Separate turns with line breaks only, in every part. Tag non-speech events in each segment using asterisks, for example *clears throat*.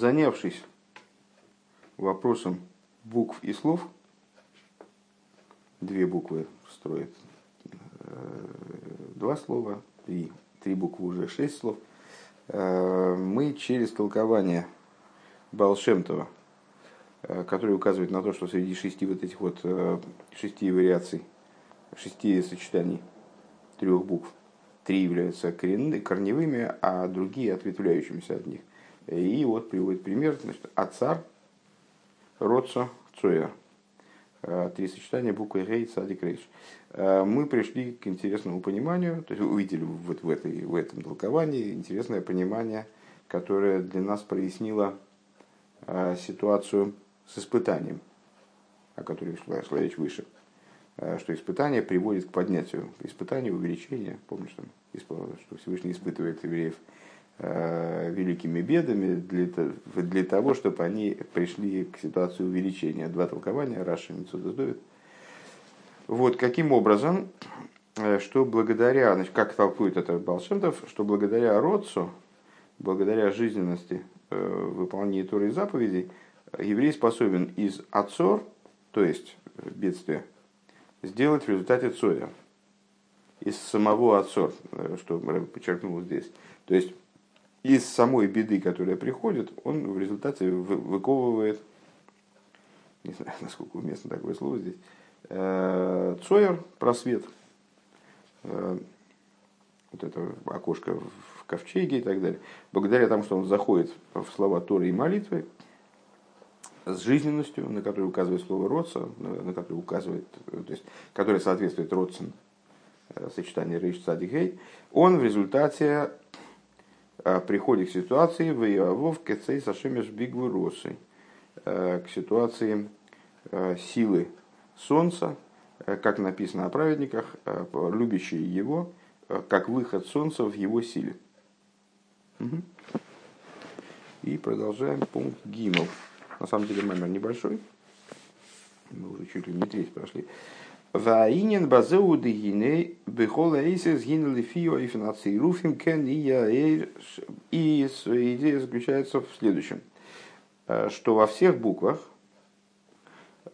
занявшись вопросом букв и слов, две буквы строят э, два слова, три, три буквы уже шесть слов, э, мы через толкование Балшемтова, э, который указывает на то, что среди шести вот этих вот шести вариаций, шести сочетаний трех букв, три являются корневыми, а другие ответвляющимися от них. И вот приводит пример, значит, Ацар, Роцо, Цуэр. Э, три сочетания буквы Гей, Садик, Рейш. Э, мы пришли к интересному пониманию, то есть увидели вот в, этой, в этом толковании интересное понимание, которое для нас прояснило э, ситуацию с испытанием, о которой шла, речь выше. Что испытание приводит к поднятию, испытание, увеличение, помнишь, там, что Всевышний испытывает евреев – Э, великими бедами для, для того, чтобы они пришли к ситуации увеличения. Два толкования, Раша Ницудоздовит. Вот каким образом, э, что благодаря, значит, как толкует это Балшемтов, что благодаря Родцу, благодаря жизненности э, выполнения Торы и заповедей, еврей способен из Ацор, то есть бедствия, сделать в результате Цоя. Из самого Ацор, что подчеркнул здесь. То есть из самой беды, которая приходит, он в результате выковывает, не знаю, *laughs* насколько уместно такое слово здесь, э, цойер, просвет, э, вот это окошко в ковчеге и так далее. Благодаря тому, что он заходит в слова Торы и молитвы, с жизненностью, на которую указывает слово родца, на которое указывает, то есть, которое соответствует родцам э, сочетание рейш цадигей, он в результате Э, приходит к ситуации в Иовов Кецей Сашемеш Бигвы Росы, э, к ситуации э, силы солнца, как написано о праведниках, любящие его, как выход солнца в его силе. И продолжаем пункт Гимов. На самом деле маймер небольшой. Мы уже чуть ли не треть прошли. Ваинен базеу дегине бехол эйсес гин лифио и финансируфим кен и И идея заключается в следующем, э, что во всех буквах,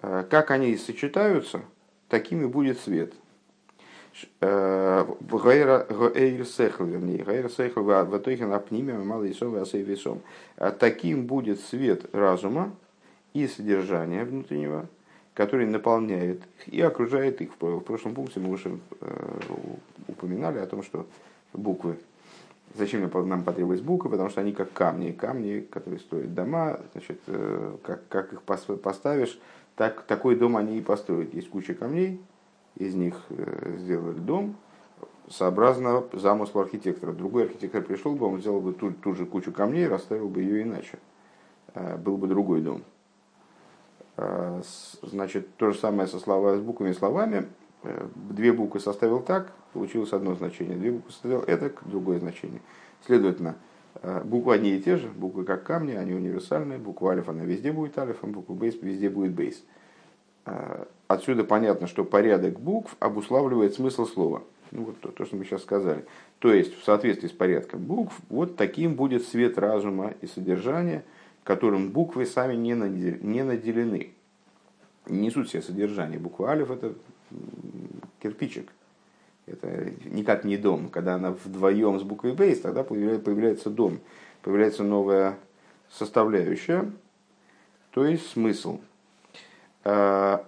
э, как они сочетаются, такими будет свет. Э, Гейр сехл, вернее, гейр сехл в итоге на пниме малый весом. Таким будет свет разума и содержания внутреннего, который наполняет их и окружает их. В прошлом пункте мы уже э, упоминали о том, что буквы, зачем нам потребовались буквы, потому что они как камни, камни, которые строят дома, значит, э, как, как их поставишь, так, такой дом они и построят. Есть куча камней, из них э, сделали дом, сообразно замыслу архитектора. Другой архитектор пришел бы, он взял бы ту, ту же кучу камней, расставил бы ее иначе. Был бы другой дом. Э, значит, то же самое со словами, с буквами и словами. Э, две буквы составил так, получилось одно значение. Две буквы составил это, другое значение. Следовательно, э, буквы одни и те же, буквы как камни, они универсальные. Буква алиф, она везде будет алифом, буква бейс везде будет бейс. Отсюда понятно, что порядок букв обуславливает смысл слова. Ну, вот то, то, что мы сейчас сказали. То есть, в соответствии с порядком букв, вот таким будет свет разума и содержания – которым буквы сами не наделены, не несут себе содержание. Буква алиф это кирпичик. Это никак не дом. Когда она вдвоем с буквой бейс, тогда появляется дом. Появляется новая составляющая, то есть смысл. А,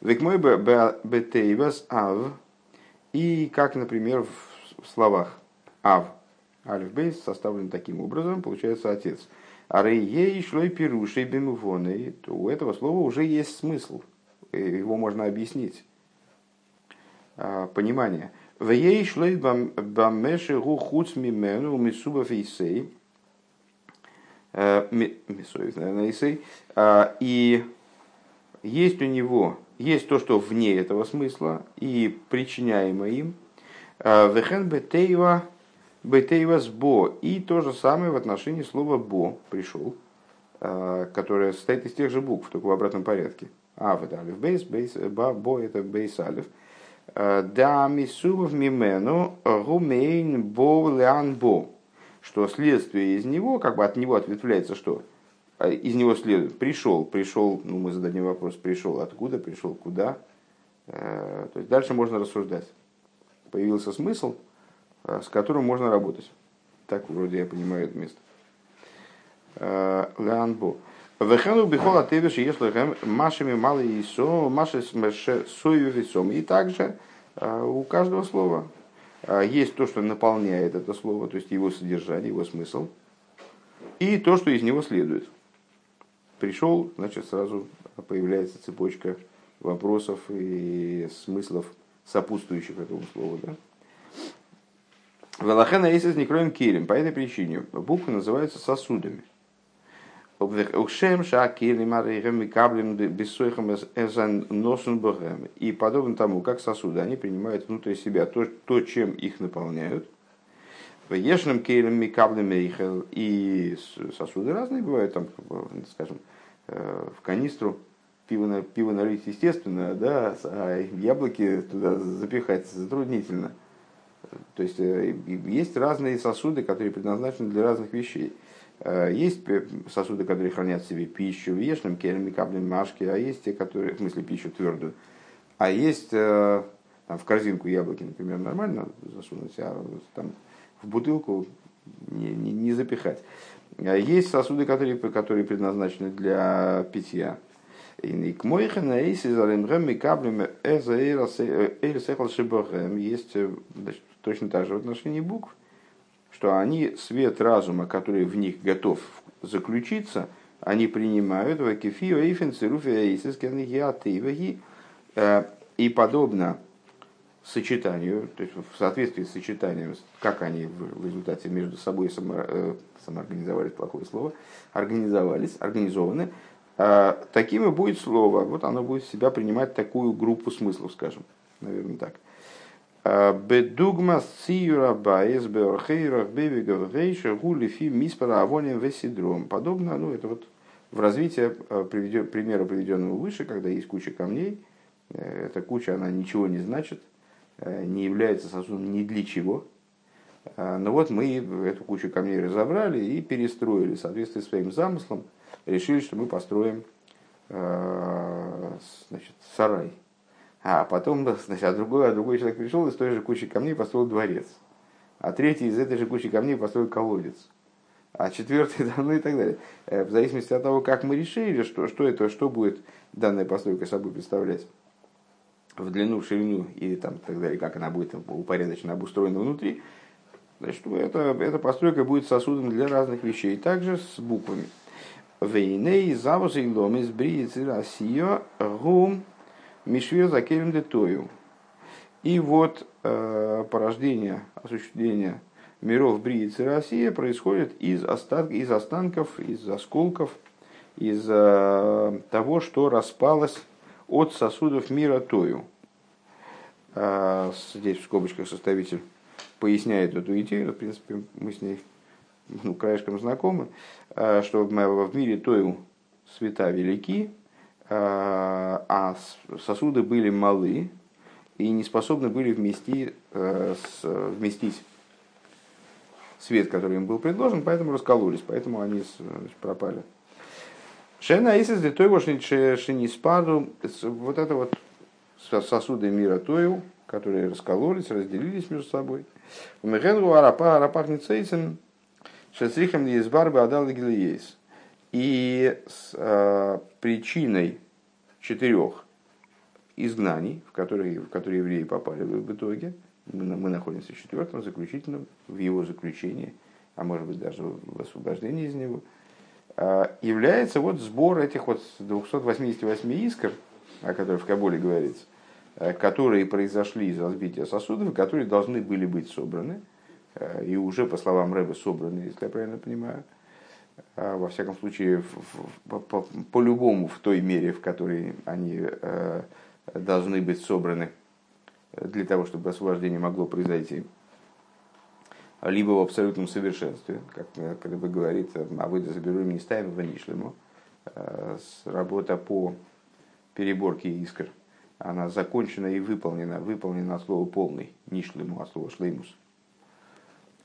Векмой бетейвас ав. И как, например, в словах ав. Алиф бейс составлен таким образом, получается отец. А рейей шлой пирушей бемуфоны, то у этого слова уже есть смысл. Его можно объяснить. А, понимание. Вей шлой бамеши гу хуц мимену мисуба фейсей. А, Мисоев, наверное, Исей. А, и есть у него, есть то, что вне этого смысла и причиняемо им. Вехен бетейва Бетейвас бо. И то же самое в отношении слова бо пришел, э, которое состоит из тех же букв, только в обратном порядке. А, это алиф бейс, бейс, ба, бо это бейс алиф. Э, да мисубов мимену гумейн бо леан бо. что следствие из него, как бы от него ответвляется что? А из него следует, пришел, пришел, ну мы зададим вопрос, пришел откуда, пришел куда. То есть дальше можно рассуждать. Появился смысл, с которым можно работать. Так вроде я понимаю это место. Э, Леанбо. Вехену бихола тевиш ешлэхэм машами малый исо, маши сою весом. И также у каждого слова есть то, что наполняет это слово, то есть его содержание, его смысл, и то, что из него следует. Пришел, значит, сразу появляется цепочка вопросов и смыслов, сопутствующих этому слову. Да? Велахена Эйсис не кроем кирим. По этой причине буквы называются сосудами. И подобно тому, как сосуды, они принимают внутрь себя то, то чем их наполняют. В ешным кейлем микаблем и сосуды разные бывают, там, скажем, э, в канистру пиво, пиво налить естественно, да, а яблоки туда запихать затруднительно. То есть э, есть разные сосуды, которые предназначены для разных вещей. Э, есть сосуды, которые хранят в себе пищу, вешным келем, каплем, машки, а есть те, которые, в смысле, пищу твердую. А есть э, там, в корзинку яблоки, например, нормально засунуть, а там в бутылку не, не, не запихать. Есть сосуды, которые, которые предназначены для питья. Есть точно так же в отношении букв, что они свет разума, который в них готов заключиться, они принимают в кефио эйфен и подобно сочетанию, то есть в соответствии с сочетанием, как они в результате между собой само, самоорганизовались, плохое слово, организовались, организованы, а, таким и будет слово. Вот оно будет себя принимать такую группу смыслов, скажем, наверное, так. А, бедугма сиюра баэс беорхейрах бевигов гейша гулифи миспара авоним весидром. Подобно, ну это вот в развитии приведет, примера, приведенного выше, когда есть куча камней, э, эта куча, она ничего не значит, э, не является сосудом ни для чего. Но вот мы эту кучу камней разобрали и перестроили в соответствии с своим замыслом, решили, что мы построим э, значит, сарай. А потом, значит, а другой, а другой человек пришел из той же кучи камней построил дворец. А третий из этой же кучи камней построил колодец. А четвертый, *laughs* ну и так далее. Э, в зависимости от того, как мы решили, что, что это, что будет данная постройка собой представлять в длину, в ширину и там, так далее, как она будет упорядочена, обустроена внутри, значит, это, эта постройка будет сосудом для разных вещей. Также с буквами. Вейней завозы лом из бриицы Россия гум мишвир закелем детою. И вот э, порождение, осуществление миров Бриицы Россия происходит из, остат, из останков, из осколков, из э, того, что распалось от сосудов мира Тою. Э, здесь в скобочках составитель поясняет эту идею, в принципе, мы с ней ну, краешком знакомы, э, что в мире Тою света велики, а сосуды были малы и не способны были вмести, э, вместить свет, который им был предложен, поэтому раскололись, поэтому они пропали. Шена Исис для той не спаду, вот это вот сосуды мира Тою, которые раскололись, разделились между собой. У Мехенгу Арапа Арапах Ницейсен Шесрихам Езбарбы Адал Гилиес. И с э, причиной четырех изгнаний, в которые, в которые евреи попали в итоге, мы, мы находимся в четвертом, заключительном, в его заключении, а может быть даже в освобождении из него, э, является вот сбор этих вот 288 искр, о которых в Кабуле говорится, э, которые произошли из разбития сосудов, которые должны были быть собраны – Э, и уже, по словам Рэба, собраны, если я правильно понимаю. Во всяком случае, по-любому в той мере, в которой они э, должны быть собраны для того, чтобы освобождение могло произойти. Либо в абсолютном совершенстве, как Рэба говорит, а вы заберу не ставим в Нишлему. Э, работа по переборке искр, она закончена и выполнена. Выполнена от слова полный, Нишлему, от слова шлеймус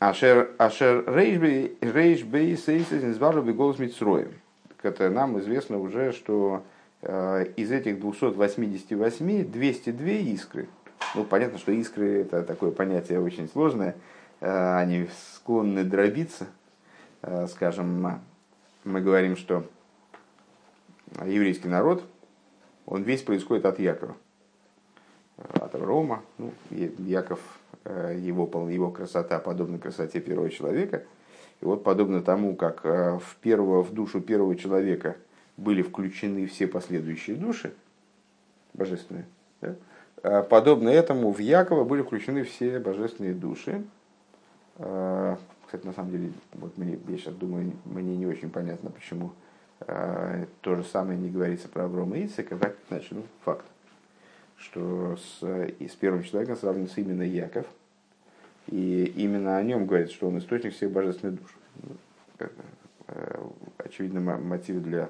Ашер, ашер рейшбей сейсис низбару голос Митсроем. Это нам известно уже, что э, из этих 288 202 искры. Ну, понятно, что искры это такое понятие очень сложное. Э, они склонны дробиться. Э, скажем, мы говорим, что еврейский народ, он весь происходит от Якова. От Аврома. Ну, Яков Э, его, его красота подобна красоте первого человека. И вот подобно тому, как э, в, первого, в душу первого человека были включены все последующие души, божественные, да? Э, подобно этому в Якова были включены все божественные души. Кстати, на самом деле, вот мне, я сейчас думаю, мне не очень понятно, почему то же самое не говорится про Аврома и Ицека. Так, значит, ну, факт что с, с первым человеком сравнивается именно Яков, и именно о нем говорится, что он источник всех божественных душ. Ну, э, очевидно, мотив для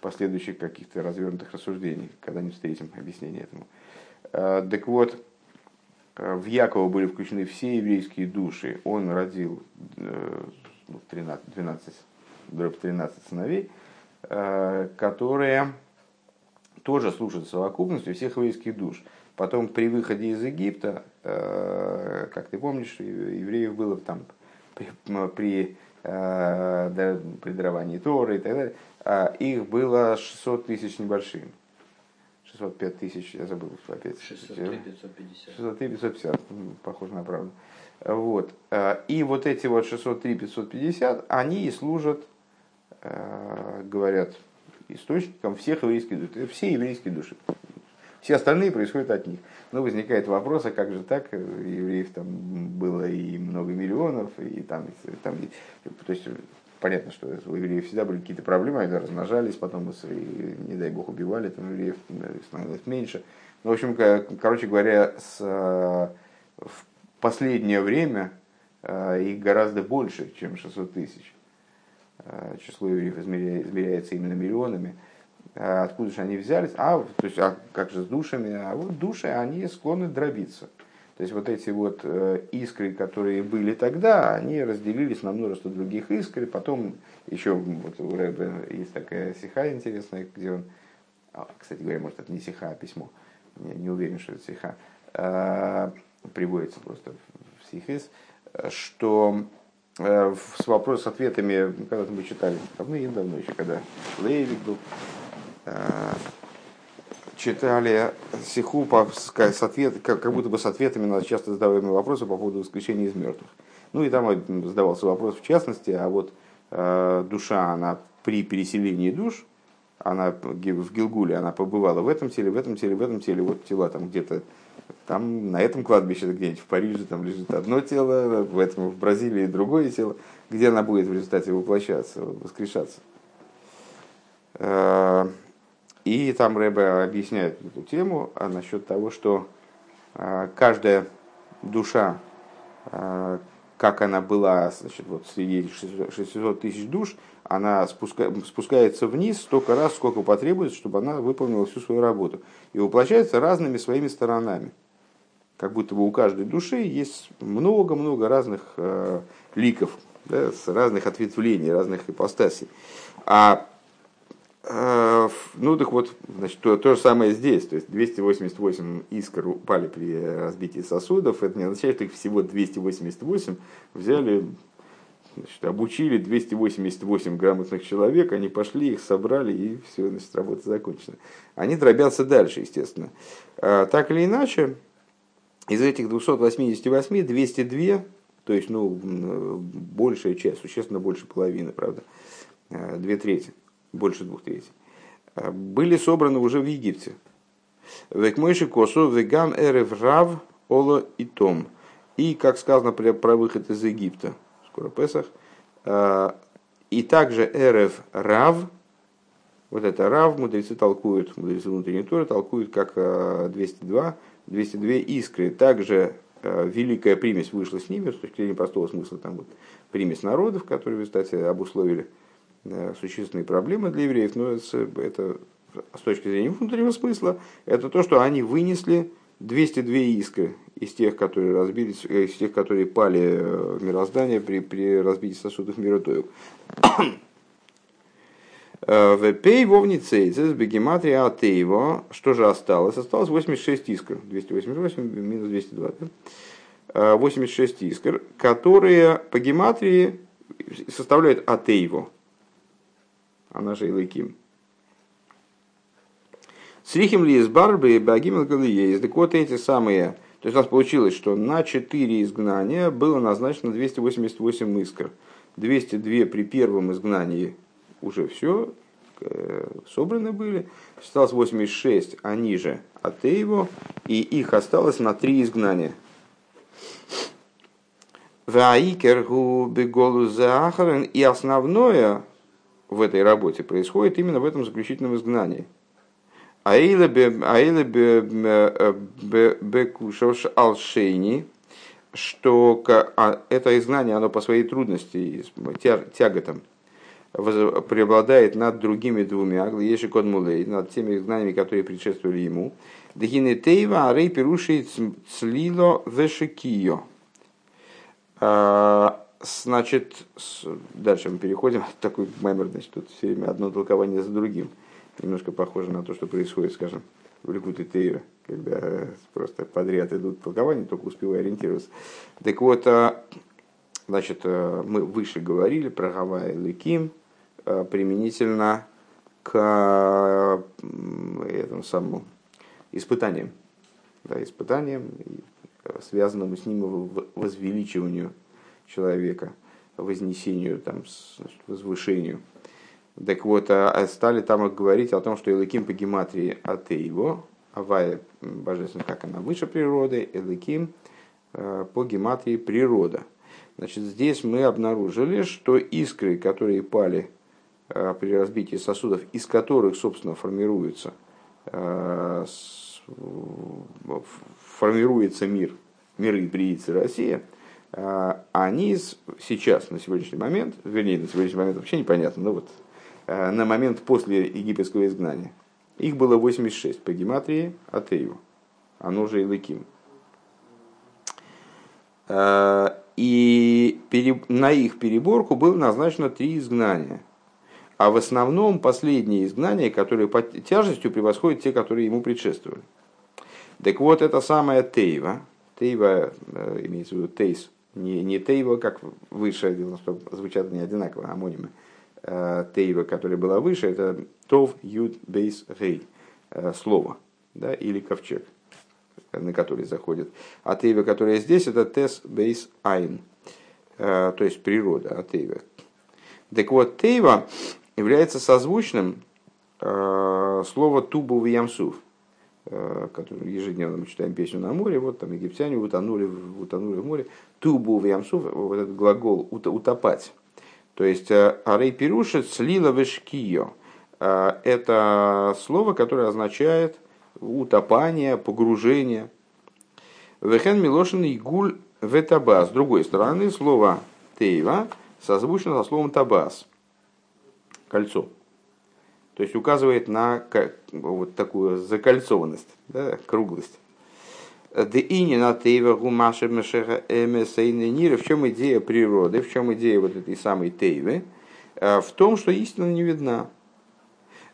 последующих каких-то развернутых рассуждений, когда не встретим объяснение этому. Э, так вот, э, в Якова были включены все еврейские души. Он родил 13, 12, 13 сыновей, которые тоже служат совокупностью всех еврейских душ. Потом при выходе из Египта, э, как ты помнишь, евреев было там при, при, э, при даровании Торы и так далее, а их было 600 тысяч небольшим. 605 тысяч, я забыл опять.
603 550.
603 550, похоже на правду. Вот. Э, и вот эти вот 603 550, они и служат, говорят, источником всех еврейских душ. Все еврейские души. Все остальные происходят от них. Но возникает вопрос, а как же так? Евреев там было и много миллионов, и там, и, там то есть понятно, что у евреев всегда были какие-то проблемы, они размножались, потом, и, не дай бог, убивали там евреев, становилось меньше. Ну, в общем, короче говоря, с, в последнее время э, их гораздо больше, чем 600 тысяч. Э, число евреев измеряется именно миллионами, а откуда же они взялись, а, то есть, а как же с душами, а вот души, они склонны дробиться. То есть вот эти вот э, искры, которые были тогда, они разделились на множество других искр, потом еще вот у Рэбе есть такая сиха интересная, где он, а, кстати говоря, может это не сиха, а письмо, я не уверен, что это сиха, а, приводится просто в сихис, что с вопросом, с ответами, когда мы читали, давно и давно еще, когда Лейвик был, э, читали сиху по, с ответ, как, как будто бы с ответами на часто задаваемые вопросы по поводу воскрешения из мертвых. Ну и там задавался вопрос в частности, а вот э, душа, она при переселении душ, она в Гилгуле, она побывала в этом теле, в этом теле, в этом теле, вот тела там где-то там на этом кладбище где-нибудь в Париже там лежит одно тело, в этом в Бразилии другое тело, где она будет в результате воплощаться, воскрешаться. Э, и там Рэбе объясняет эту тему а насчет того, что э, каждая душа, э, как она была значит, вот среди 600 тысяч душ, она спуска, спускается вниз столько раз, сколько потребуется, чтобы она выполнила всю свою работу. И воплощается разными своими сторонами. Как будто бы у каждой души есть много-много разных э, ликов, да, с разных ответвлений, разных ипостасей. А ну так вот, значит, то, то же самое здесь. То есть 288 искр упали при разбитии сосудов. Это не означает, что их всего 288 взяли Значит, обучили 288 грамотных человек, они пошли, их собрали, и все, значит, работа закончена. Они дробятся дальше, естественно. А, так или иначе, из этих 288 202, то есть ну, большая часть, существенно больше половины, правда, две трети, больше двух третей, а, были собраны уже в Египте. Векмойши косу вегам эрев рав оло и том. И, как сказано про выход из Египта – скоро Песах. А, и также Эрев Рав, вот это Рав, мудрецы толкуют, мудрецы внутренней туры толкуют как 202, а, 202 искры. Также великая примесь вышла с ними, с точки зрения простого смысла, там вот примесь народов, которые, кстати, обусловили существенные проблемы для евреев, но это с точки зрения внутреннего смысла, это то, что они вынесли 202 искры из тех, которые разбились, из тех, которые пали в мироздание при, при разбитии сосудов миротоев. В пей вовницейцес бегематрия атеево, что же осталось? Осталось 86 искр, 288 минус 202. 86 искр, которые по гематрии составляют атеево, она же Илыким. Срихим ли из барбы и багим есть. Так вот эти самые, то есть у нас получилось, что на 4 изгнания было назначено 288 искр. 202 при первом изгнании уже все, э, собраны были. Осталось 86, они же Атеево, и их осталось на три изгнания. И основное в этой работе происходит именно в этом заключительном изгнании. Аиле бекушош алшейни, что а, это изгнание, оно по своей трудности, тяготам, преобладает над другими двумя, Еши Кодмулей, над теми изгнаниями, которые предшествовали ему. Дехины Тейва, Арей Перуши Цлило Вешекио. Значит, дальше мы переходим. *laughs* Такой маймер, значит, тут все время одно толкование за другим. Немножко похоже на то, что происходит, скажем, в Ликут и Тейра, когда просто подряд идут толкования, только успеваю ориентироваться. Так вот, а, Значит, э, мы выше говорили про Гавайи Ликим э, применительно к этому самому испытаниям. Да, испытаниям, э, связанному с ним возвеличиванию человека, вознесению, там, возвышению. Так вот, а стали там говорить о том, что Элаким по гематрии Атеево, Авая божественно, как она выше природы, Элаким по гематрии природа – Значит, здесь мы обнаружили, что искры, которые пали при разбитии сосудов, из которых, собственно, формируется, формируется мир, миры Бриицы Россия, они сейчас, на сегодняшний момент, вернее, на сегодняшний момент вообще непонятно, но вот на момент после египетского изгнания, их было 86 по гематрии Атееву, оно же Илыким. И на их переборку было назначено три изгнания. А в основном последние изгнания, которые по тяжестью превосходят те, которые ему предшествовали. Так вот, это самая Тейва. Тейва, э, имеется в виду Тейс, не, не Тейва, как выше, звучат не одинаково, амонимы. Э, Тейва, которая была выше, это Тов, Юд, Бейс, Гей, э, слово, да, или ковчег на который заходит. А тейва, которая здесь, это тес бейс айн, э, то есть природа а тейва. Так вот, тейва является созвучным э, слова тубу в ямсув, э, который ежедневно мы читаем песню на море, вот там египтяне утонули, утонули в море. Тубу в ямсув, вот этот глагол утопать. То есть арей пирушит слила вешкио. Это слово, которое означает утопание, погружение. Вехен Милошин и Гуль Ветаба. С другой стороны, слово Тейва созвучно со словом Табас. Кольцо. То есть указывает на вот такую закольцованность, да, круглость. Да и не на Тейва Гумаша Мешеха Эмесейненира. В чем идея природы, в чем идея вот этой самой Тейвы? Э, в том, что истина не видна.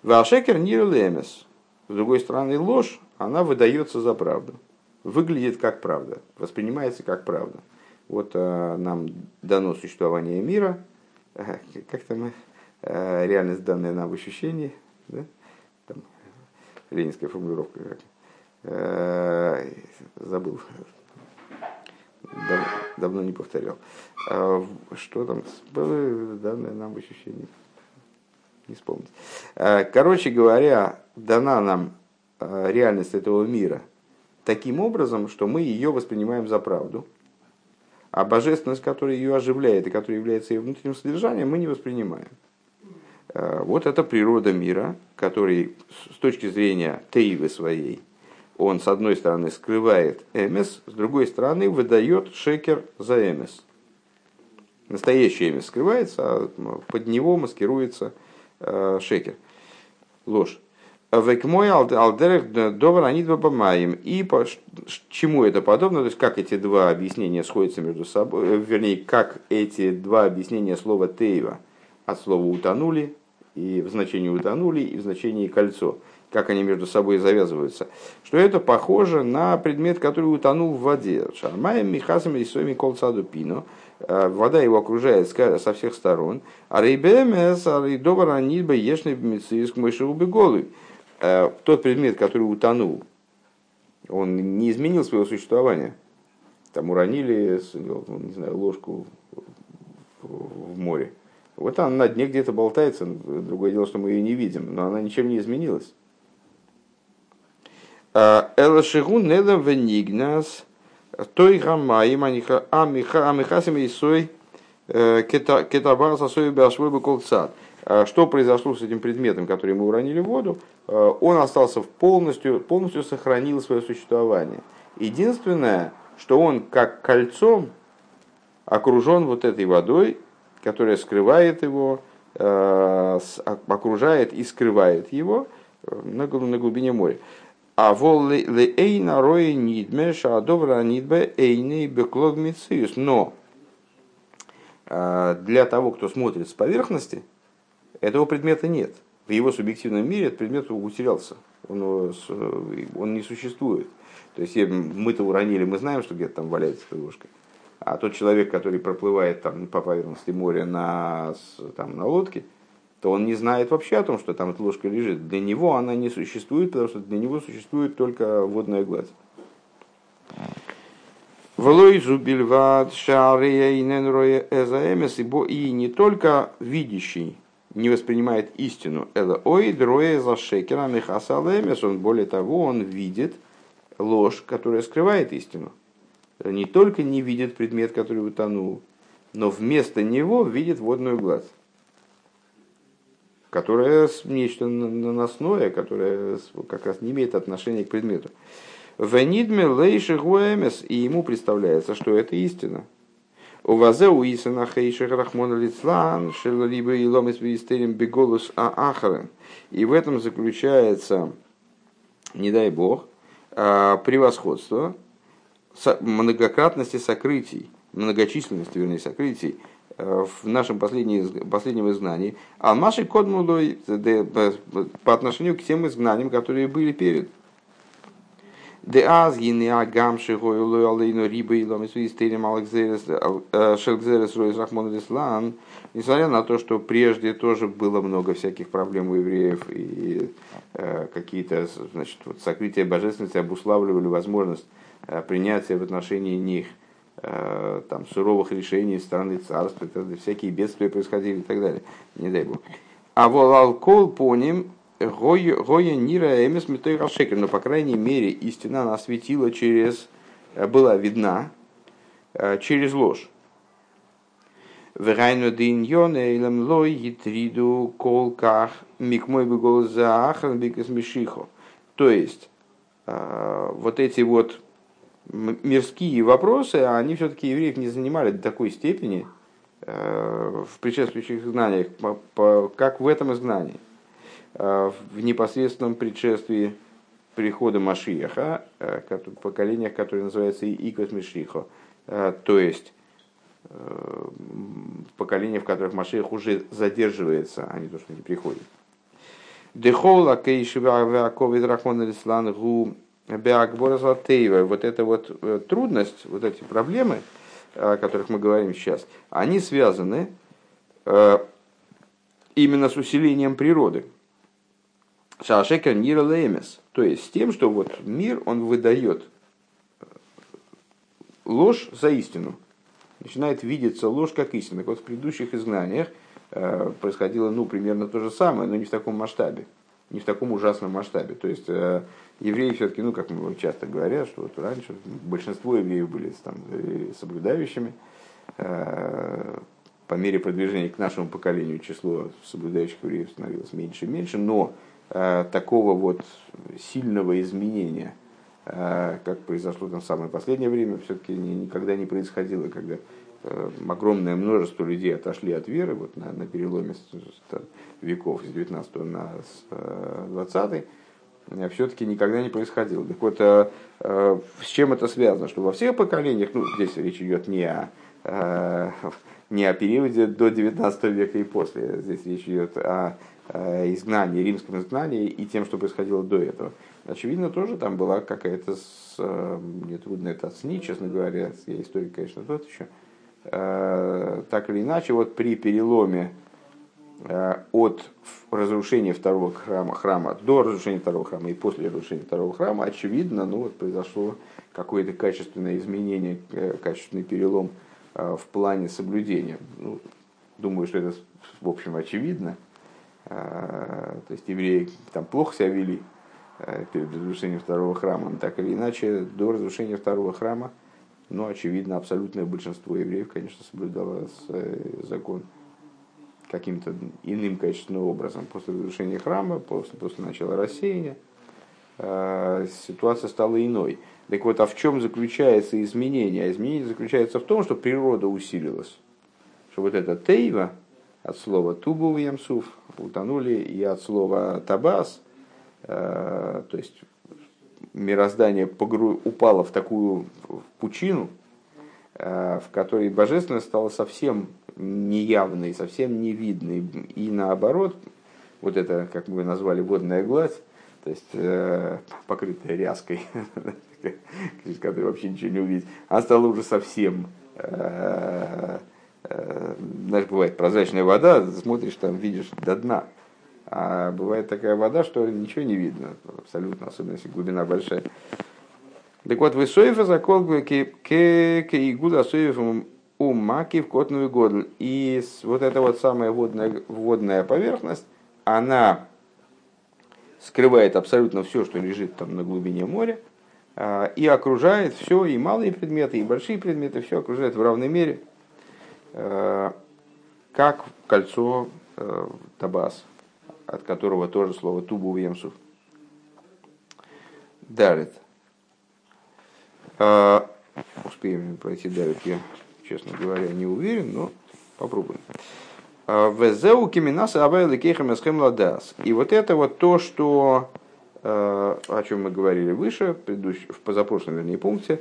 Вашекер Нир Лемес. С другой стороны, ложь, она выдается за правду. Выглядит как правда, воспринимается как правда. Вот э, нам дано существование мира, как там э, реальность данная нам в ощущении, да? там, ленинская формулировка, как, э, забыл, Дав, давно не повторял. А, что там было данное нам в ощущении? Не вспомнить. Э, короче говоря, дана нам э, реальность этого мира таким образом, что мы ее воспринимаем за правду, а божественность, которая ее оживляет и которая является ее внутренним содержанием, мы не воспринимаем. Э, вот это природа мира, который с точки зрения Тейвы своей, он с одной стороны скрывает эмес, с другой стороны выдает шекер за эмес. Настоящий эмес скрывается, а под него маскируется э, шекер, ложь. Век мой алдерех довар они два помаем. И по, чему это подобно? То есть, как эти два объяснения сходятся между собой, э, вернее, как эти два объяснения слова тейва от слова утонули, и в значении утонули, и в значении кольцо, как они между собой завязываются, что это похоже на предмет, который утонул в воде. Шармаем михасами и соми колцаду пино, э, вода его окружает со всех сторон, а рейбемес, а рейдовар анидба ешный бмициск мышеву голый Э, тот предмет, который утонул, он не изменил своего существования. Там уронили, ну, не знаю, ложку в море. Вот она на дне где-то болтается, другое дело, что мы ее не видим, но она ничем не изменилась. Э, Элашигун недам венигнас, той гамаим амихасим и сой э, кетабар сосой башвой бы колцат. Что произошло с этим предметом, который мы уронили в воду? Э, он остался в полностью, полностью сохранил свое существование. Единственное, что он как кольцом окружен вот этой водой, которая скрывает его, э, окружает и скрывает его э, на, глубине моря. А вол эйна рои нидме шаадовра нидбе эйны беклог Но для того, кто смотрит с поверхности, этого предмета нет в его субъективном мире этот предмет утерялся, он, э, он не существует. То есть мы-то уронили, мы знаем, что где-то там валяется ложка. А тот человек, который проплывает там по поверхности моря на, там, на лодке, то он не знает вообще о том, что там эта ложка лежит. Для него она не существует, потому что для него существует только водная гладь. Влой зубильват шария и и не только видящий не воспринимает истину. Это ой, дрое за шекера михасалемес. Он более того, он видит ложь, которая скрывает истину. Не только не видит предмет, который утонул, но вместо него видит водную гладь, которая нечто наносное, которое как раз не имеет отношения к предмету. Венидме лейши и ему представляется, что это истина. У вазе у Исана Хейших Рахмона Лицлан, либо и ломис вистерим беголус а ахарен. И в этом заключается, не дай бог, а, превосходство многократности сокрытий, многочисленности, вернее, сокрытий а, в нашем последнем, последнем изгнании, а нашей кодмулой по отношению к тем изгнаниям, которые были перед. Де аз гины агам шигой лой алейну риба и ломис вистерим шелгзерес ройс рахмон лислан, несмотря на то, что прежде тоже было много всяких проблем у евреев и э, какие-то значит, вот, сокрытия божественности обуславливали возможность э, принятия в отношении них э, там, суровых решений стороны царства, всякие бедствия происходили и так далее, не дай бог. А волалкол по ним Гоя Нира Эмис Митой Рашекер, но, по крайней мере, истина она светила через, э, была видна э, через ложь. Верайну диньон эйлем лой гитриду колках микмой бы за ахан бикас. То есть, э, вот эти вот мирские вопросы, они все-таки евреев не занимали до такой степени в предшествующих знаниях, как в этом изгнании. Э, в непосредственном предшествии прихода Машиеха, э, поколениях, которые называются Икос Мишихо, э, то есть поколения, в которых Машиях уже задерживается, а не то, что не приходит. Дехола кейшива ковид рахмон алислан гу вот эта вот трудность, вот эти проблемы, о которых мы говорим сейчас, они связаны именно с усилением природы. Шашекер Нира. То есть с тем, что вот мир, он выдает э, ложь за истину. Начинает видеться ложь как истина. Так вот в предыдущих изгнаниях э, происходило ну, примерно то же самое, но не в таком масштабе. Не в таком ужасном масштабе. То есть э, евреи все-таки, ну, как мы часто говорят, что вот раньше большинство евреев были там, соблюдающими. По мере продвижения к нашему поколению число соблюдающих евреев становилось меньше и меньше, но Э, такого вот сильного изменения, э, как произошло там в самое последнее время, все-таки никогда не происходило, когда огромное множество людей отошли от веры вот на, на переломе веков с 19 на 20 все-таки никогда не происходило. Так вот, с чем это связано? Что во всех поколениях, ну, здесь речь идет не о, *laughs* не о периоде до 19 века и после, здесь речь идет о изгнании, римском изгнании и тем, что происходило до этого. Очевидно, тоже там была какая-то, мне трудно это оценить, честно говоря, я историк, конечно, тот еще, Э, так или иначе, вот при переломе э, от разрушения второго храма, храма до разрушения второго храма и после разрушения второго храма, очевидно, ну вот произошло какое-то качественное изменение, э, качественный перелом в плане соблюдения. Ну, думаю, что это, в общем, очевидно. То есть евреи там плохо себя вели перед разрушением второго храма, но так или иначе, до разрушения второго храма – но, очевидно, абсолютное большинство евреев, конечно, соблюдало э, закон каким-то иным качественным образом. После разрушения храма, после, после начала рассеяния, э, ситуация стала иной. Так вот, а в чем заключается изменение? А изменение заключается в том, что природа усилилась. Что вот это тейва, от слова тубу в ямсуф, утонули, и от слова табас, э, то есть мироздание погру... упало в такую пучину, э, в которой божественность стала совсем неявной, совсем невидной. И наоборот, вот это, как мы назвали, водная гладь, то есть э, покрытая ряской, через *laughs* которую вообще ничего не увидеть, она стала уже совсем э, знаешь, бывает прозрачная вода, смотришь там, видишь до дна. А бывает такая вода, что ничего не видно, абсолютно, особенно если глубина большая. Так вот, высоев закол кегуда соев у маки в котную годль. И вот эта вот самая водная, водная поверхность, она скрывает абсолютно все, что лежит там на глубине моря, а, и окружает все, и малые предметы, и большие предметы, все окружает в равной мере, а, как кольцо а, табас, от которого тоже слово тубу в емсу. Дарит. А, успеем пройти Дарит, я, честно говоря, не уверен, но попробуем. А, Везеу киминаса абайли кейхам ладас. И вот это вот то, что, а, о чем мы говорили выше, в позапрошлом, вернее, пункте,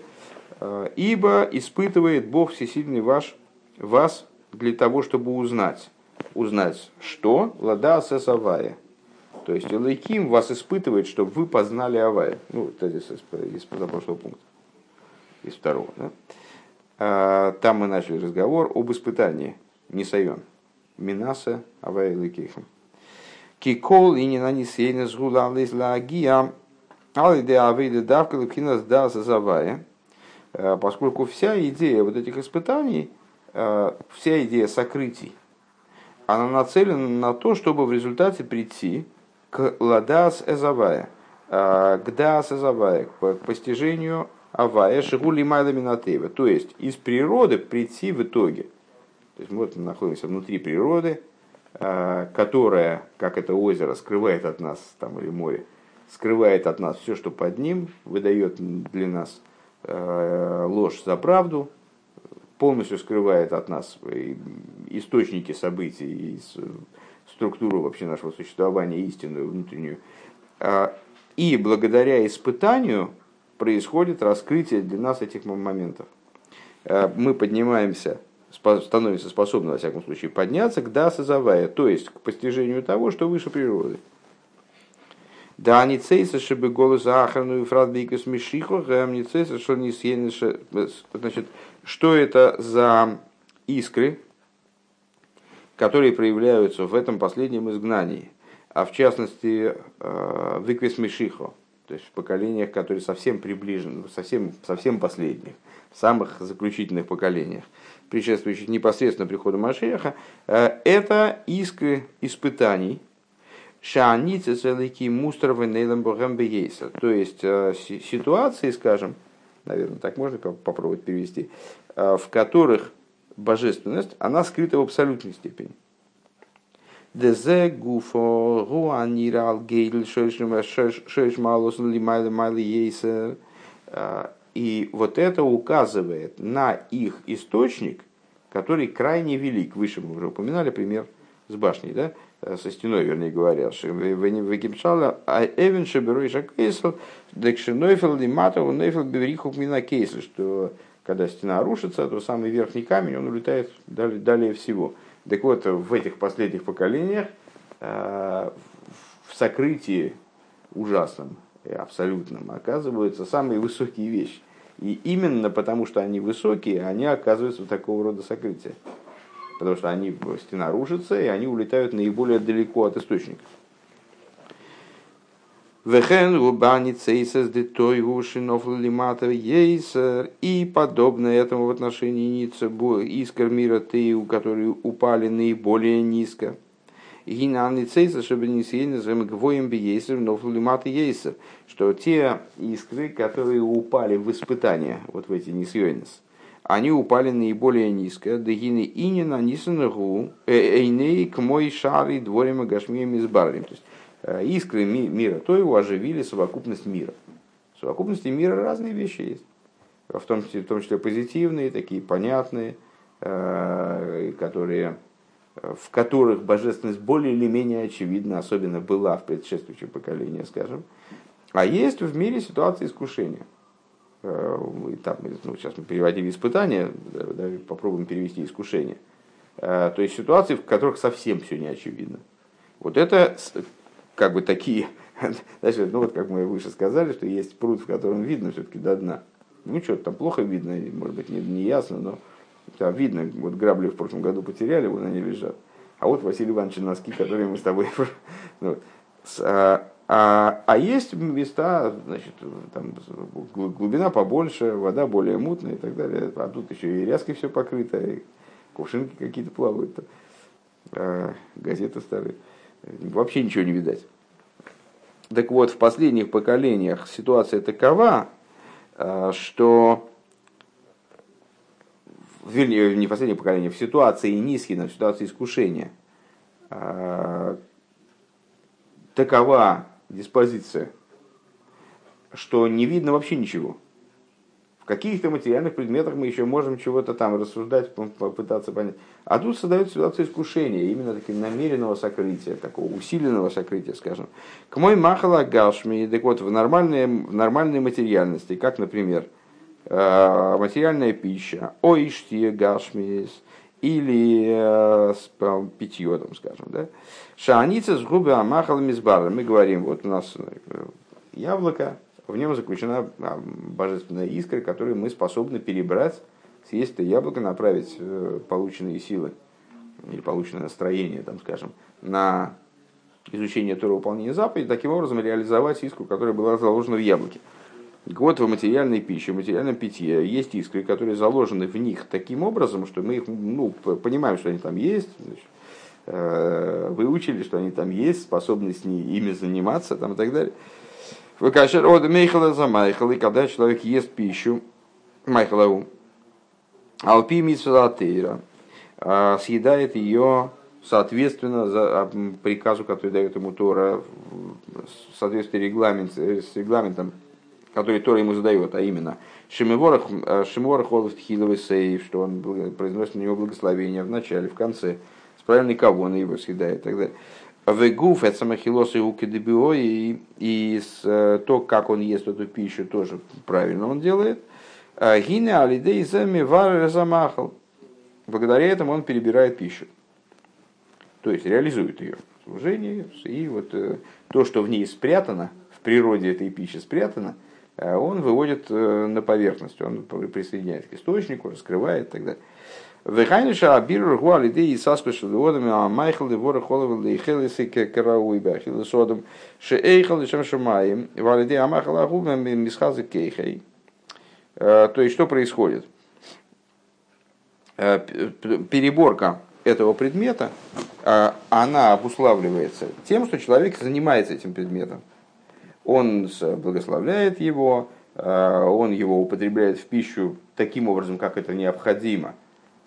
а, ибо испытывает Бог всесильный ваш, вас для того, чтобы узнать узнать, что лада сесавая. То есть Элайким вас испытывает, чтобы вы познали Авая. Ну, это здесь из прошлого пункта. Из второго. Да? А, там мы начали разговор об испытании. Нисайон. Минаса Авая Элайкихам. Кикол и не нанесение сгула лагия. Алиде авейде давка лукинас да сазавая. А, поскольку вся идея вот этих испытаний, а, вся идея сокрытий, она нацелена на то, чтобы в результате прийти к ладас эзавая, а, к дас эзавая, к постижению авая, шигули майламинатева, то есть из природы прийти в итоге. То есть вот мы находимся внутри природы, а, которая, как это озеро, скрывает от нас, там, или море, скрывает от нас все, что под ним, выдает для нас а, ложь за правду, полностью скрывает от нас источники событий и структуру вообще нашего существования, истинную, внутреннюю. А, и благодаря испытанию происходит раскрытие для нас этих моментов. А, мы поднимаемся, становимся способны, во всяком случае, подняться к дасазавая, то есть к постижению того, что выше природы. Да они цейса, чтобы голос охрану и фрадбейкас мишихо, а не цейса, что не Значит, что это за искры, которые проявляются в этом последнем изгнании, а в частности э, в Иквис то есть в поколениях, которые совсем приближены, совсем, совсем последних, самых заключительных поколениях, предшествующих непосредственно приходу Машеха, э, это искры испытаний, шааницы целики мусторовы нейлем То есть э, ситуации, скажем, наверное, так можно попробовать перевести, э, в которых божественность, она скрыта в абсолютной степени. Дезе гуфо гуанирал гейдл шеш малус лимайлы майли ейсер. Э, и вот это указывает на их источник, который крайне велик. Выше мы уже упоминали пример с башней, да? Э, со стеной, вернее говоря. Векипшала, а эвен шеберой шакейсел, декшенойфел лиматов, нойфел беверихук мина кейсел, что когда стена рушится, то самый верхний камень, он улетает далее, далее всего. Так вот, в этих последних поколениях э, в сокрытии ужасном, абсолютном, оказываются самые высокие вещи. И именно потому, что они высокие, они оказываются в такого рода сокрытия. Потому что они, стена рушится, и они улетают наиболее далеко от источника. Вехен губани цейсес детой гушинов лиматов. И подобное этому в отношении ница искр мира ты, у которые упали наиболее низко. Цейсер, чтобы не съели назовем гвоем бейсер, но ейсер. Что те искры, которые упали в испытания, вот в эти несъойнес, они упали наиболее низко. Дагины инина нисанагу эйней к мой шары дворем и гашмием избарим. То есть Э, искры мира, то его оживили совокупность мира. В совокупности мира разные вещи есть. В том числе, в том числе позитивные, такие понятные, э, которые, в которых божественность более или менее очевидна, особенно была в предшествующем поколении, скажем. А есть в мире ситуации искушения. Э, там, ну, сейчас мы переводили испытания, давай попробуем перевести искушение. То есть ситуации, в которых совсем все не очевидно. Вот это как бы такие, *laughs* значит, ну вот как мы выше сказали, что есть пруд, в котором видно все-таки до дна. Ну что, там плохо видно, может быть, не, не ясно, но там видно, вот грабли в прошлом году потеряли, вон они лежат. А вот Василий Иванович носки, которые мы с тобой... *laughs* ну, с, а, а, а есть места, значит, там глубина побольше, вода более мутная и так далее. А тут еще и ряской все покрыто, и кувшинки какие-то плавают, а, газеты старые вообще ничего не видать. Так вот, в последних поколениях ситуация такова, э, что вернее, не в последних поколениях, в ситуации низкина, в ситуации искушения, э, такова диспозиция, что не видно вообще ничего. В каких-то материальных предметах мы еще можем чего-то там рассуждать, попытаться понять. А тут создается ситуация искушения, именно таким намеренного сокрытия, такого усиленного сокрытия, скажем. К мой махала гашми, так вот, в нормальной, в нормальной материальности, как, например, э, материальная пища, оиштие гашмис, или э, питье, там, скажем, да. Шааница с губы амахалами с Мы говорим, вот у нас э, яблоко, в нем заключена а, божественная искра, которую мы способны перебрать, съесть это яблоко, направить э, полученные силы или полученное настроение, там, скажем, на изучение Тора выполнения заповедей, таким образом реализовать искру, которая была заложена в яблоке. Вот в материальной пище, в материальном питье есть искры, которые заложены в них таким образом, что мы их ну, понимаем, что они там есть, значит, э, выучили, что они там есть, способны с ними, ими заниматься там, и так далее. Выкашер от Мейхала за Майхал, и когда человек ест пищу, Майхалау, Алпи Митсватейра, а, съедает ее соответственно за а, приказу, который дает ему Тора, в соответствии регламент, с регламентом, который Тора ему задает, а именно Шимворах Тхиловый Сейв, что он произносит на него благословение в начале, в конце, с правильной кого он его съедает и так далее. Вегуф, это самохилос и укидебио, и, и с, э, то, как он ест эту пищу, тоже правильно он делает. А Гине алидей зами вар замахал. Благодаря этому он перебирает пищу. То есть реализует ее служение. И вот э, то, что в ней спрятано, в природе этой пищи спрятано, э, он выводит на поверхность, он присоединяет к источнику, раскрывает и так далее. Вехайниша абир гуали де и а майхал де вора холовал де хелисы карауи бахил содом, ше эйхал кейхей. То есть, что происходит? Переборка этого предмета, она обуславливается тем, что человек занимается этим предметом. Он благословляет его, он его употребляет в пищу таким образом, как это необходимо –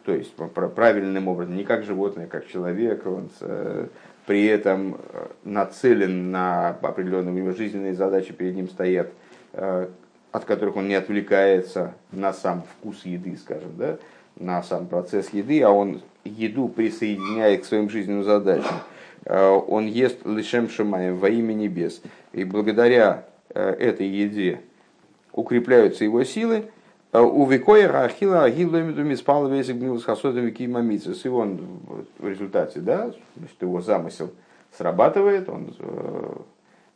то есть правильным образом, не как животное, как человек, он э, при этом э, нацелен на определенные у него жизненные задачи перед ним стоят, э, от которых он не отвлекается на сам вкус еды, скажем, да, на сам процесс еды, а он еду присоединяет к своим жизненным задачам. Э, он ест лишем шамаем во имя небес. И благодаря э, этой еде укрепляются его силы. Э, у Викоя Рахила Агиломиду Миспал Весик Милус Хасодами Кимамицис. И он в результате, да, значит, его замысел срабатывает, он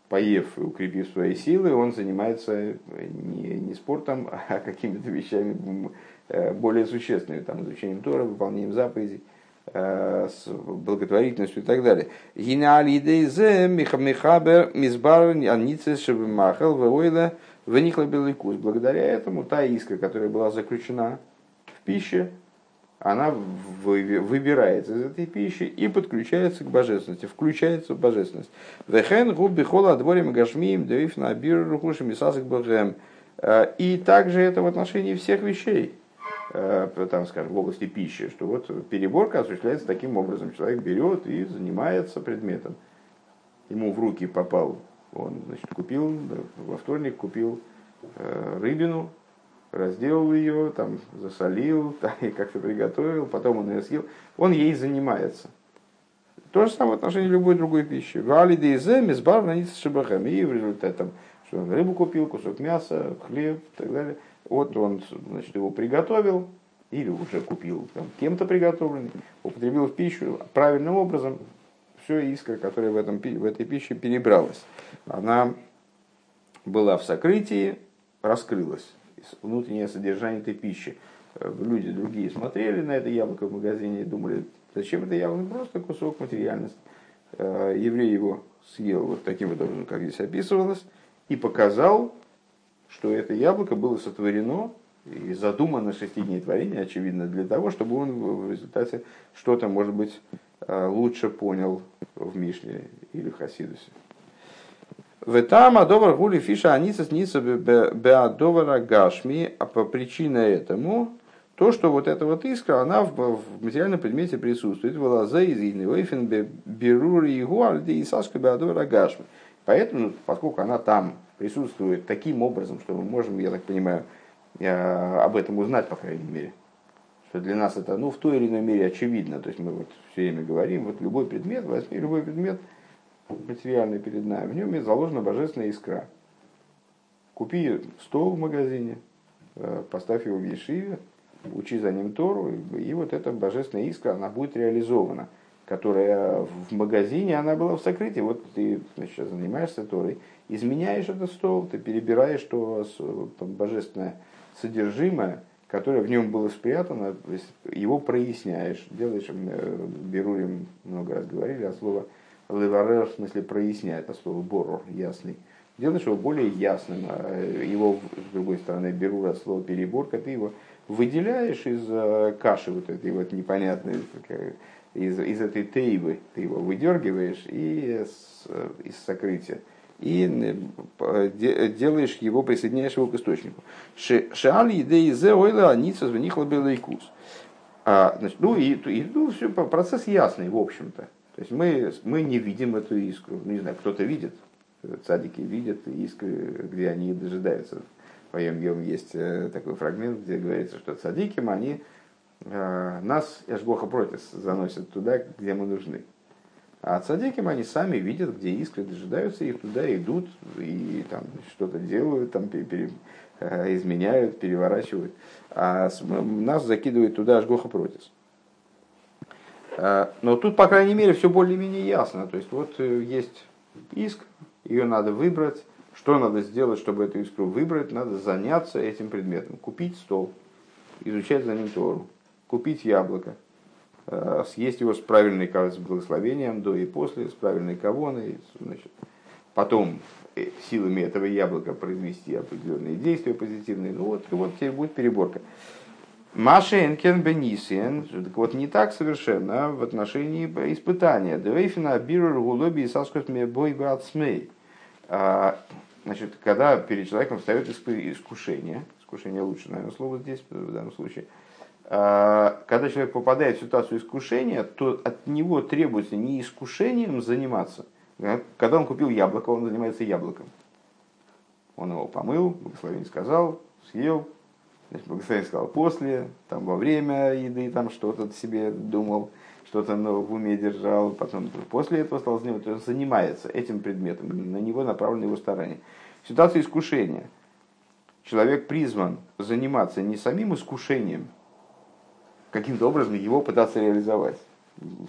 поев и укрепив свои силы, он занимается не, не спортом, а *laughs* какими-то вещами более существенными, там, изучением Тора, выполнением заповедей. Э, с благотворительностью и так далее. Гинеалидейзе михабер мизбар аницес шебемахал войла вникла белый Благодаря этому та искра, которая была заключена в пище, она выбирается из этой пищи и подключается к божественности, включается в божественность. Вехен губи хола дворим гашмием девиф на бир рухушим и э, И также это в отношении всех вещей. Э, там, скажем, в области пищи, что вот переборка осуществляется таким образом. Человек берет и занимается предметом. Ему в руки попал, он значит, купил, во вторник купил э, рыбину, разделал ее, там, засолил, *laughs* и как-то приготовил, потом он ее съел. Он ей занимается. То же самое в отношении любой другой пищи. Вали дейзе, мизбар, шибахам. И в результате, там, что он рыбу купил, кусок мяса, хлеб и так далее – вот он значит, его приготовил, или уже купил там, кем-то приготовленный, употребил в пищу правильным образом, все искра, которая в, этом, в этой пище перебралась, она была в сокрытии, раскрылась. Внутреннее содержание этой пищи. Люди другие смотрели на это яблоко в магазине и думали, зачем это яблоко? Просто кусок материальности. Э, еврей его съел вот таким вот образом, как здесь описывалось, и показал что это яблоко было сотворено и задумано шести дней творения, очевидно, для того, чтобы он в результате что-то, может быть, э, лучше понял в Мишле или в Хасидусе. В там адовар гули фиша анисас ниса беадовара гашми, а по причине этому то, что вот эта вот искра, она в, материальном предмете присутствует, в лазе из Вейфен берури и гуальди и сашка беадовара гашми. Поэтому, поскольку она там присутствует таким образом, что мы можем, я так понимаю, об этом узнать, по крайней мере. Что для нас это ну, в той или иной мере очевидно. То есть мы вот все время говорим, вот любой предмет, возьми любой предмет материальный перед нами, в нем заложена божественная искра. Купи стол в магазине, э, поставь его в Ешиве, учи за ним Тору, и вот эта божественная искра, она будет реализована – которая в магазине, она была в сокрытии. Вот ты значит, занимаешься Торой, изменяешь этот стол, ты перебираешь то божественное содержимое, которое в нем было спрятано, его проясняешь, делаешь, э, берурим много раз говорили, а слово леварер в смысле проясняет, а слово борор, ясный. Делаешь его более ясным, а его, с другой стороны, беру раз слово переборка, ты его выделяешь из э, каши вот этой вот непонятной, из, из этой тейвы, ты его выдергиваешь и с, из сокрытия и делаешь его, присоединяешь его к источнику. Шали идеи зе ойла аница звенихла белайкус. А, ну и, и ну, все, процесс ясный, в общем-то. То есть мы, мы не видим эту искру. Ну, не знаю, кто-то видит, цадики видят искры, где они дожидаются. В моем есть э, такой фрагмент, где говорится, что цадиким они Э, нас Эшгоха против заносят туда, где мы нужны. А цадиким они сами видят, где искры дожидаются, их туда идут и там что-то делают, там пере, э, изменяют, переворачивают. А нас закидывают туда Ашгоха против. Э, но тут, по крайней мере, все более-менее ясно. То есть вот есть иск, ее надо выбрать. Что надо сделать, чтобы эту искру выбрать? Надо заняться этим предметом. Купить стол, изучать за ним Тору купить яблоко, э, съесть его с правильной с благословением до и после, с правильной кавоной, значит, потом э, силами этого яблока произвести определенные действия позитивные. Ну вот, и вот теперь будет переборка. Машенкен Бенисиен, так вот не так совершенно в отношении испытания. Двейфина бирур гулоби и саскот бой смей. А, значит, когда перед человеком встает искушение, искушение лучше, наверное, слово здесь в данном случае – когда человек попадает в ситуацию искушения, то от него требуется не искушением заниматься. Когда он купил яблоко, он занимается яблоком. Он его помыл, благословение сказал, съел, Значит, благословение сказал после, там во время еды, там что-то себе думал, что-то в уме держал, потом после этого стал заниматься, есть занимается этим предметом, на него направлено его старание. Ситуация искушения. Человек призван заниматься не самим искушением, каким-то образом его пытаться реализовать.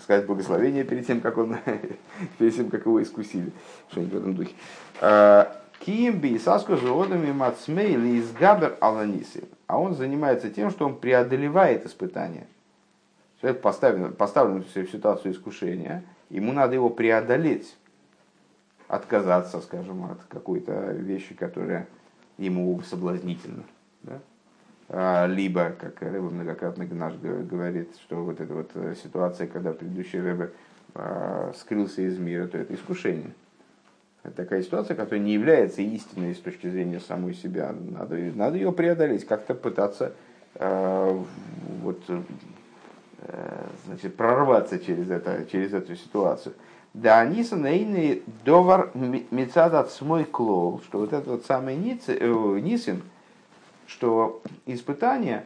Сказать благословение перед тем, как он, *laughs* перед тем, как его искусили. Что-нибудь в этом духе. А, Кимби и Саску животными Мацмейли из Габер Аланиси. А он занимается тем, что он преодолевает испытания. Человек поставлен, поставлен в ситуацию искушения, ему надо его преодолеть, отказаться, скажем, от какой-то вещи, которая ему соблазнительна. Да? А, либо, как Рэбе многократно наш говорит, что вот эта вот э, ситуация, когда предыдущий Рэбе а, скрылся из мира, то это искушение. Это такая ситуация, которая не является истинной с точки зрения самой себя. Надо, надо ее преодолеть, как-то пытаться э, вот, э, значит, прорваться через, это, через эту ситуацию. Да, Аниса наины довар мецадат смой клол, что вот этот вот самый э, Нисин, что испытание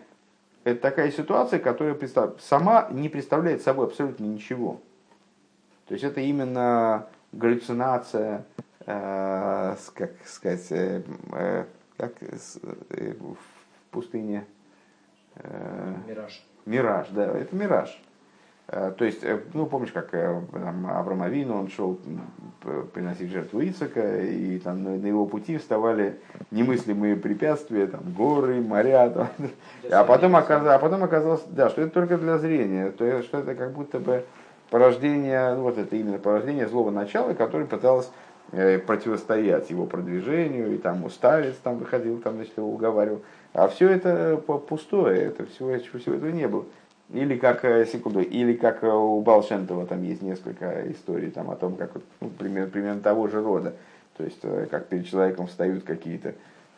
это такая ситуация, которая сама не представляет собой абсолютно ничего. То есть это именно галлюцинация, э, как сказать, э, э, как э, в пустыне.
Э, мираж.
Мираж, да, это мираж. Э, то есть, э, ну, помнишь, как э, там, Авраам Авину, он шел приносить жертву Ицака, и там на, на его пути вставали немыслимые препятствия, там, горы, моря, *laughs* там. а потом, оказалось, а потом оказалось, да, что это только для зрения, то есть, что это как будто бы порождение, ну, вот это именно порождение злого начала, которое пыталось противостоять его продвижению, и там уставец там выходил, там, значит, его уговаривал. А все это пустое, это всего, всего этого не было. Или как, э, секунду, или как э, у Балшентова там есть несколько историй там, о том, как ну, примерно, примерно того же рода. То есть, э, как перед человеком встают какие-то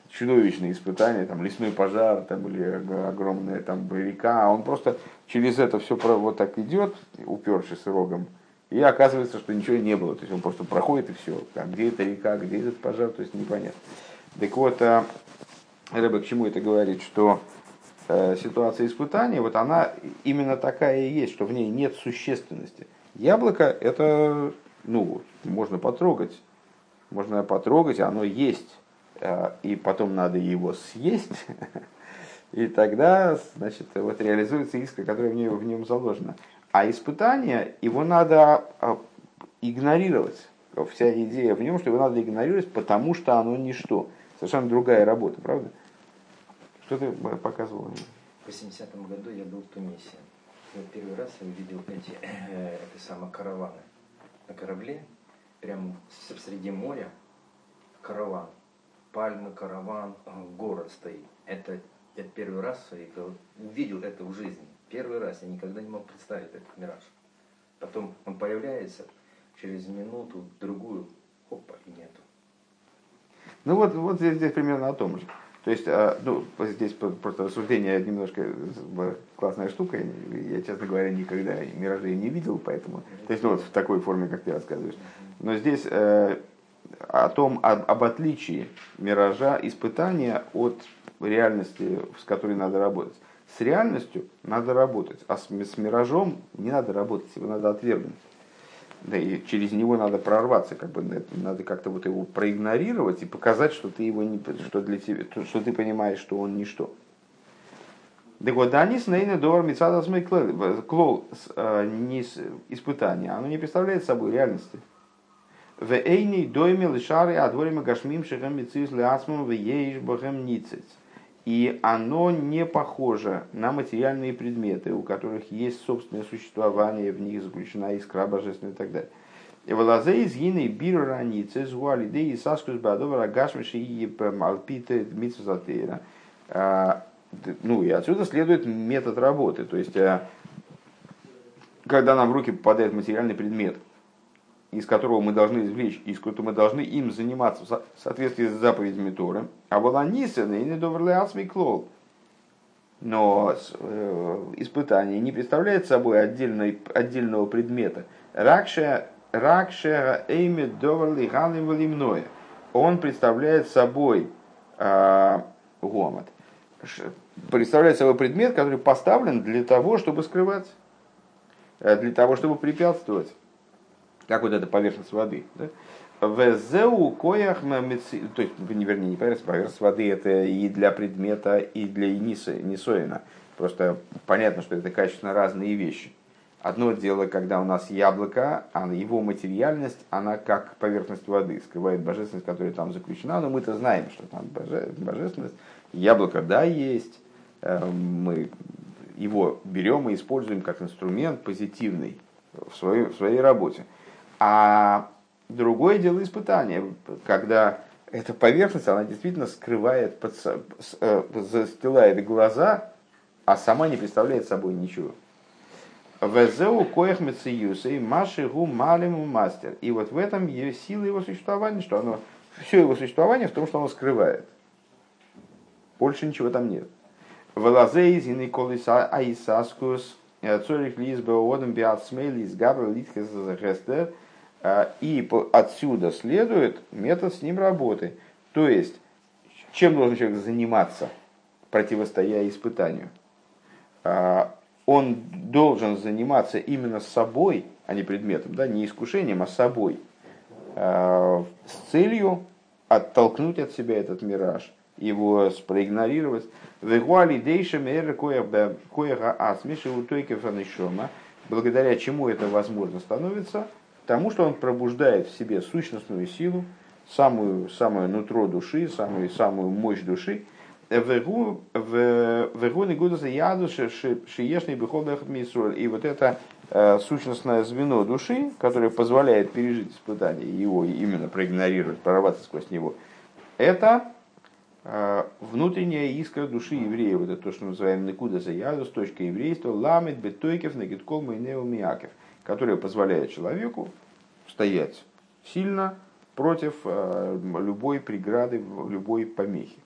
чудовищные испытания, там лесной пожар, там или огромная там река, а он просто через это все вот так идет, упершись рогом, и оказывается, что ничего не было. То есть он просто проходит и все. А где эта река, где этот пожар, то есть непонятно. Так вот, Рэбе к чему это говорит, что ситуация испытания, вот она именно такая и есть, что в ней нет существенности. Яблоко это, ну, можно потрогать, можно потрогать, оно есть, э, и потом надо его съесть, *laughs* и тогда, значит, вот реализуется искра, которая в нем, в нем заложена. А испытание, его надо а, игнорировать. Вся идея в нем, что его надо игнорировать, потому что оно ничто. Совершенно другая работа, правда? Что ты показывал?
В 80-м году я был в Тунисе. Вот первый раз я увидел эти, э, *clears throat* это самые караваны на корабле, прямо среди моря, караван. Пальмы, караван, э, город стоит. Это я первый раз увидел это в жизни. Первый раз я никогда не мог представить этот мираж. Потом он появляется, через минуту, другую, опа, и нету.
Ну вот, вот здесь, здесь примерно о том же. То есть, а, ну, здесь просто рассуждение немножко классная штука. Я, честно говоря, никогда миражей не видел, поэтому... То есть, ну, вот в такой форме, как ты рассказываешь. Но здесь э, о том, об, об отличии миража, испытания от реальности, с которой надо работать. С реальностью надо работать, а с, с миражом не надо работать, его надо отвергнуть да, и через него надо прорваться, как бы надо как-то вот его проигнорировать и показать, что ты его не, что для тебя, что ты понимаешь, что он ничто. Так вот, Данис Нейна Дор Мицада Клол не испытание, оно не представляет собой реальности. В Эйни Дойме Лишары Адворима Гашмим Шехам Мицис Леасмом В Еиш Бахем Ницец и оно не похоже на материальные предметы, у которых есть собственное существование, в них заключена искра божественная и так далее. И волозе из гины биру раницы зуали де и саскус бадова гашмиши и малпиты митсузатейра. А, ну и отсюда следует метод работы. То есть, а, когда нам в руки попадает материальный предмет, из которого мы должны извлечь, из которого мы должны им заниматься в соответствии с заповедями Торы. А была нисена и не клол. Но э, испытание не представляет собой отдельной, отдельного предмета. Ракше Ракше эйми доверли галивали мною. Он представляет собой э, гомот. представляет собой предмет, который поставлен для того, чтобы скрывать, э, для того, чтобы препятствовать, как вот эта поверхность воды. Да? Везеу коях то есть, не вернее, не поверхность, поверхность воды это и для предмета, и для несоина. Просто понятно, что это качественно разные вещи. Одно дело, когда у нас яблоко, а его материальность, она как поверхность воды, скрывает божественность, которая там заключена, но мы-то знаем, что там божественность. Яблоко, да, есть, э, мы его берем и используем как инструмент позитивный в своей, в своей работе. А другое дело испытания, когда эта поверхность, она действительно скрывает, под, э, застилает глаза, а сама не представляет собой ничего. Везеу коях мециюсей маши гу малиму мастер. И вот в этом есть сила его существования, что оно, все его существование в том, что оно скрывает. Больше ничего там нет. Велазей из Николиса Аисаскус э, Цорих Лиз Беодом Биат Смейлис Габр Литхес Захестер. Э, и отсюда следует метод с ним работы. То есть, чем должен человек заниматься, противостоя испытанию? Э, он должен заниматься именно собой, а не предметом, да, не искушением, а собой, э, с целью оттолкнуть от себя этот мираж, его проигнорировать. Благодаря чему это возможно становится? Тому, что он пробуждает в себе сущностную силу, самую, самое нутро души, самую, самую мощь души. И вот это э, сущностное звено души, которое позволяет пережить испытание, его именно проигнорировать, прорваться сквозь него, это э, внутренняя искра души еврея, вот это то, что мы называем Никуда за ядус, точка еврейства, ламет, бетойкев, нагиткол, майнеу, миякев, которая позволяет человеку стоять сильно против э, любой преграды, любой помехи.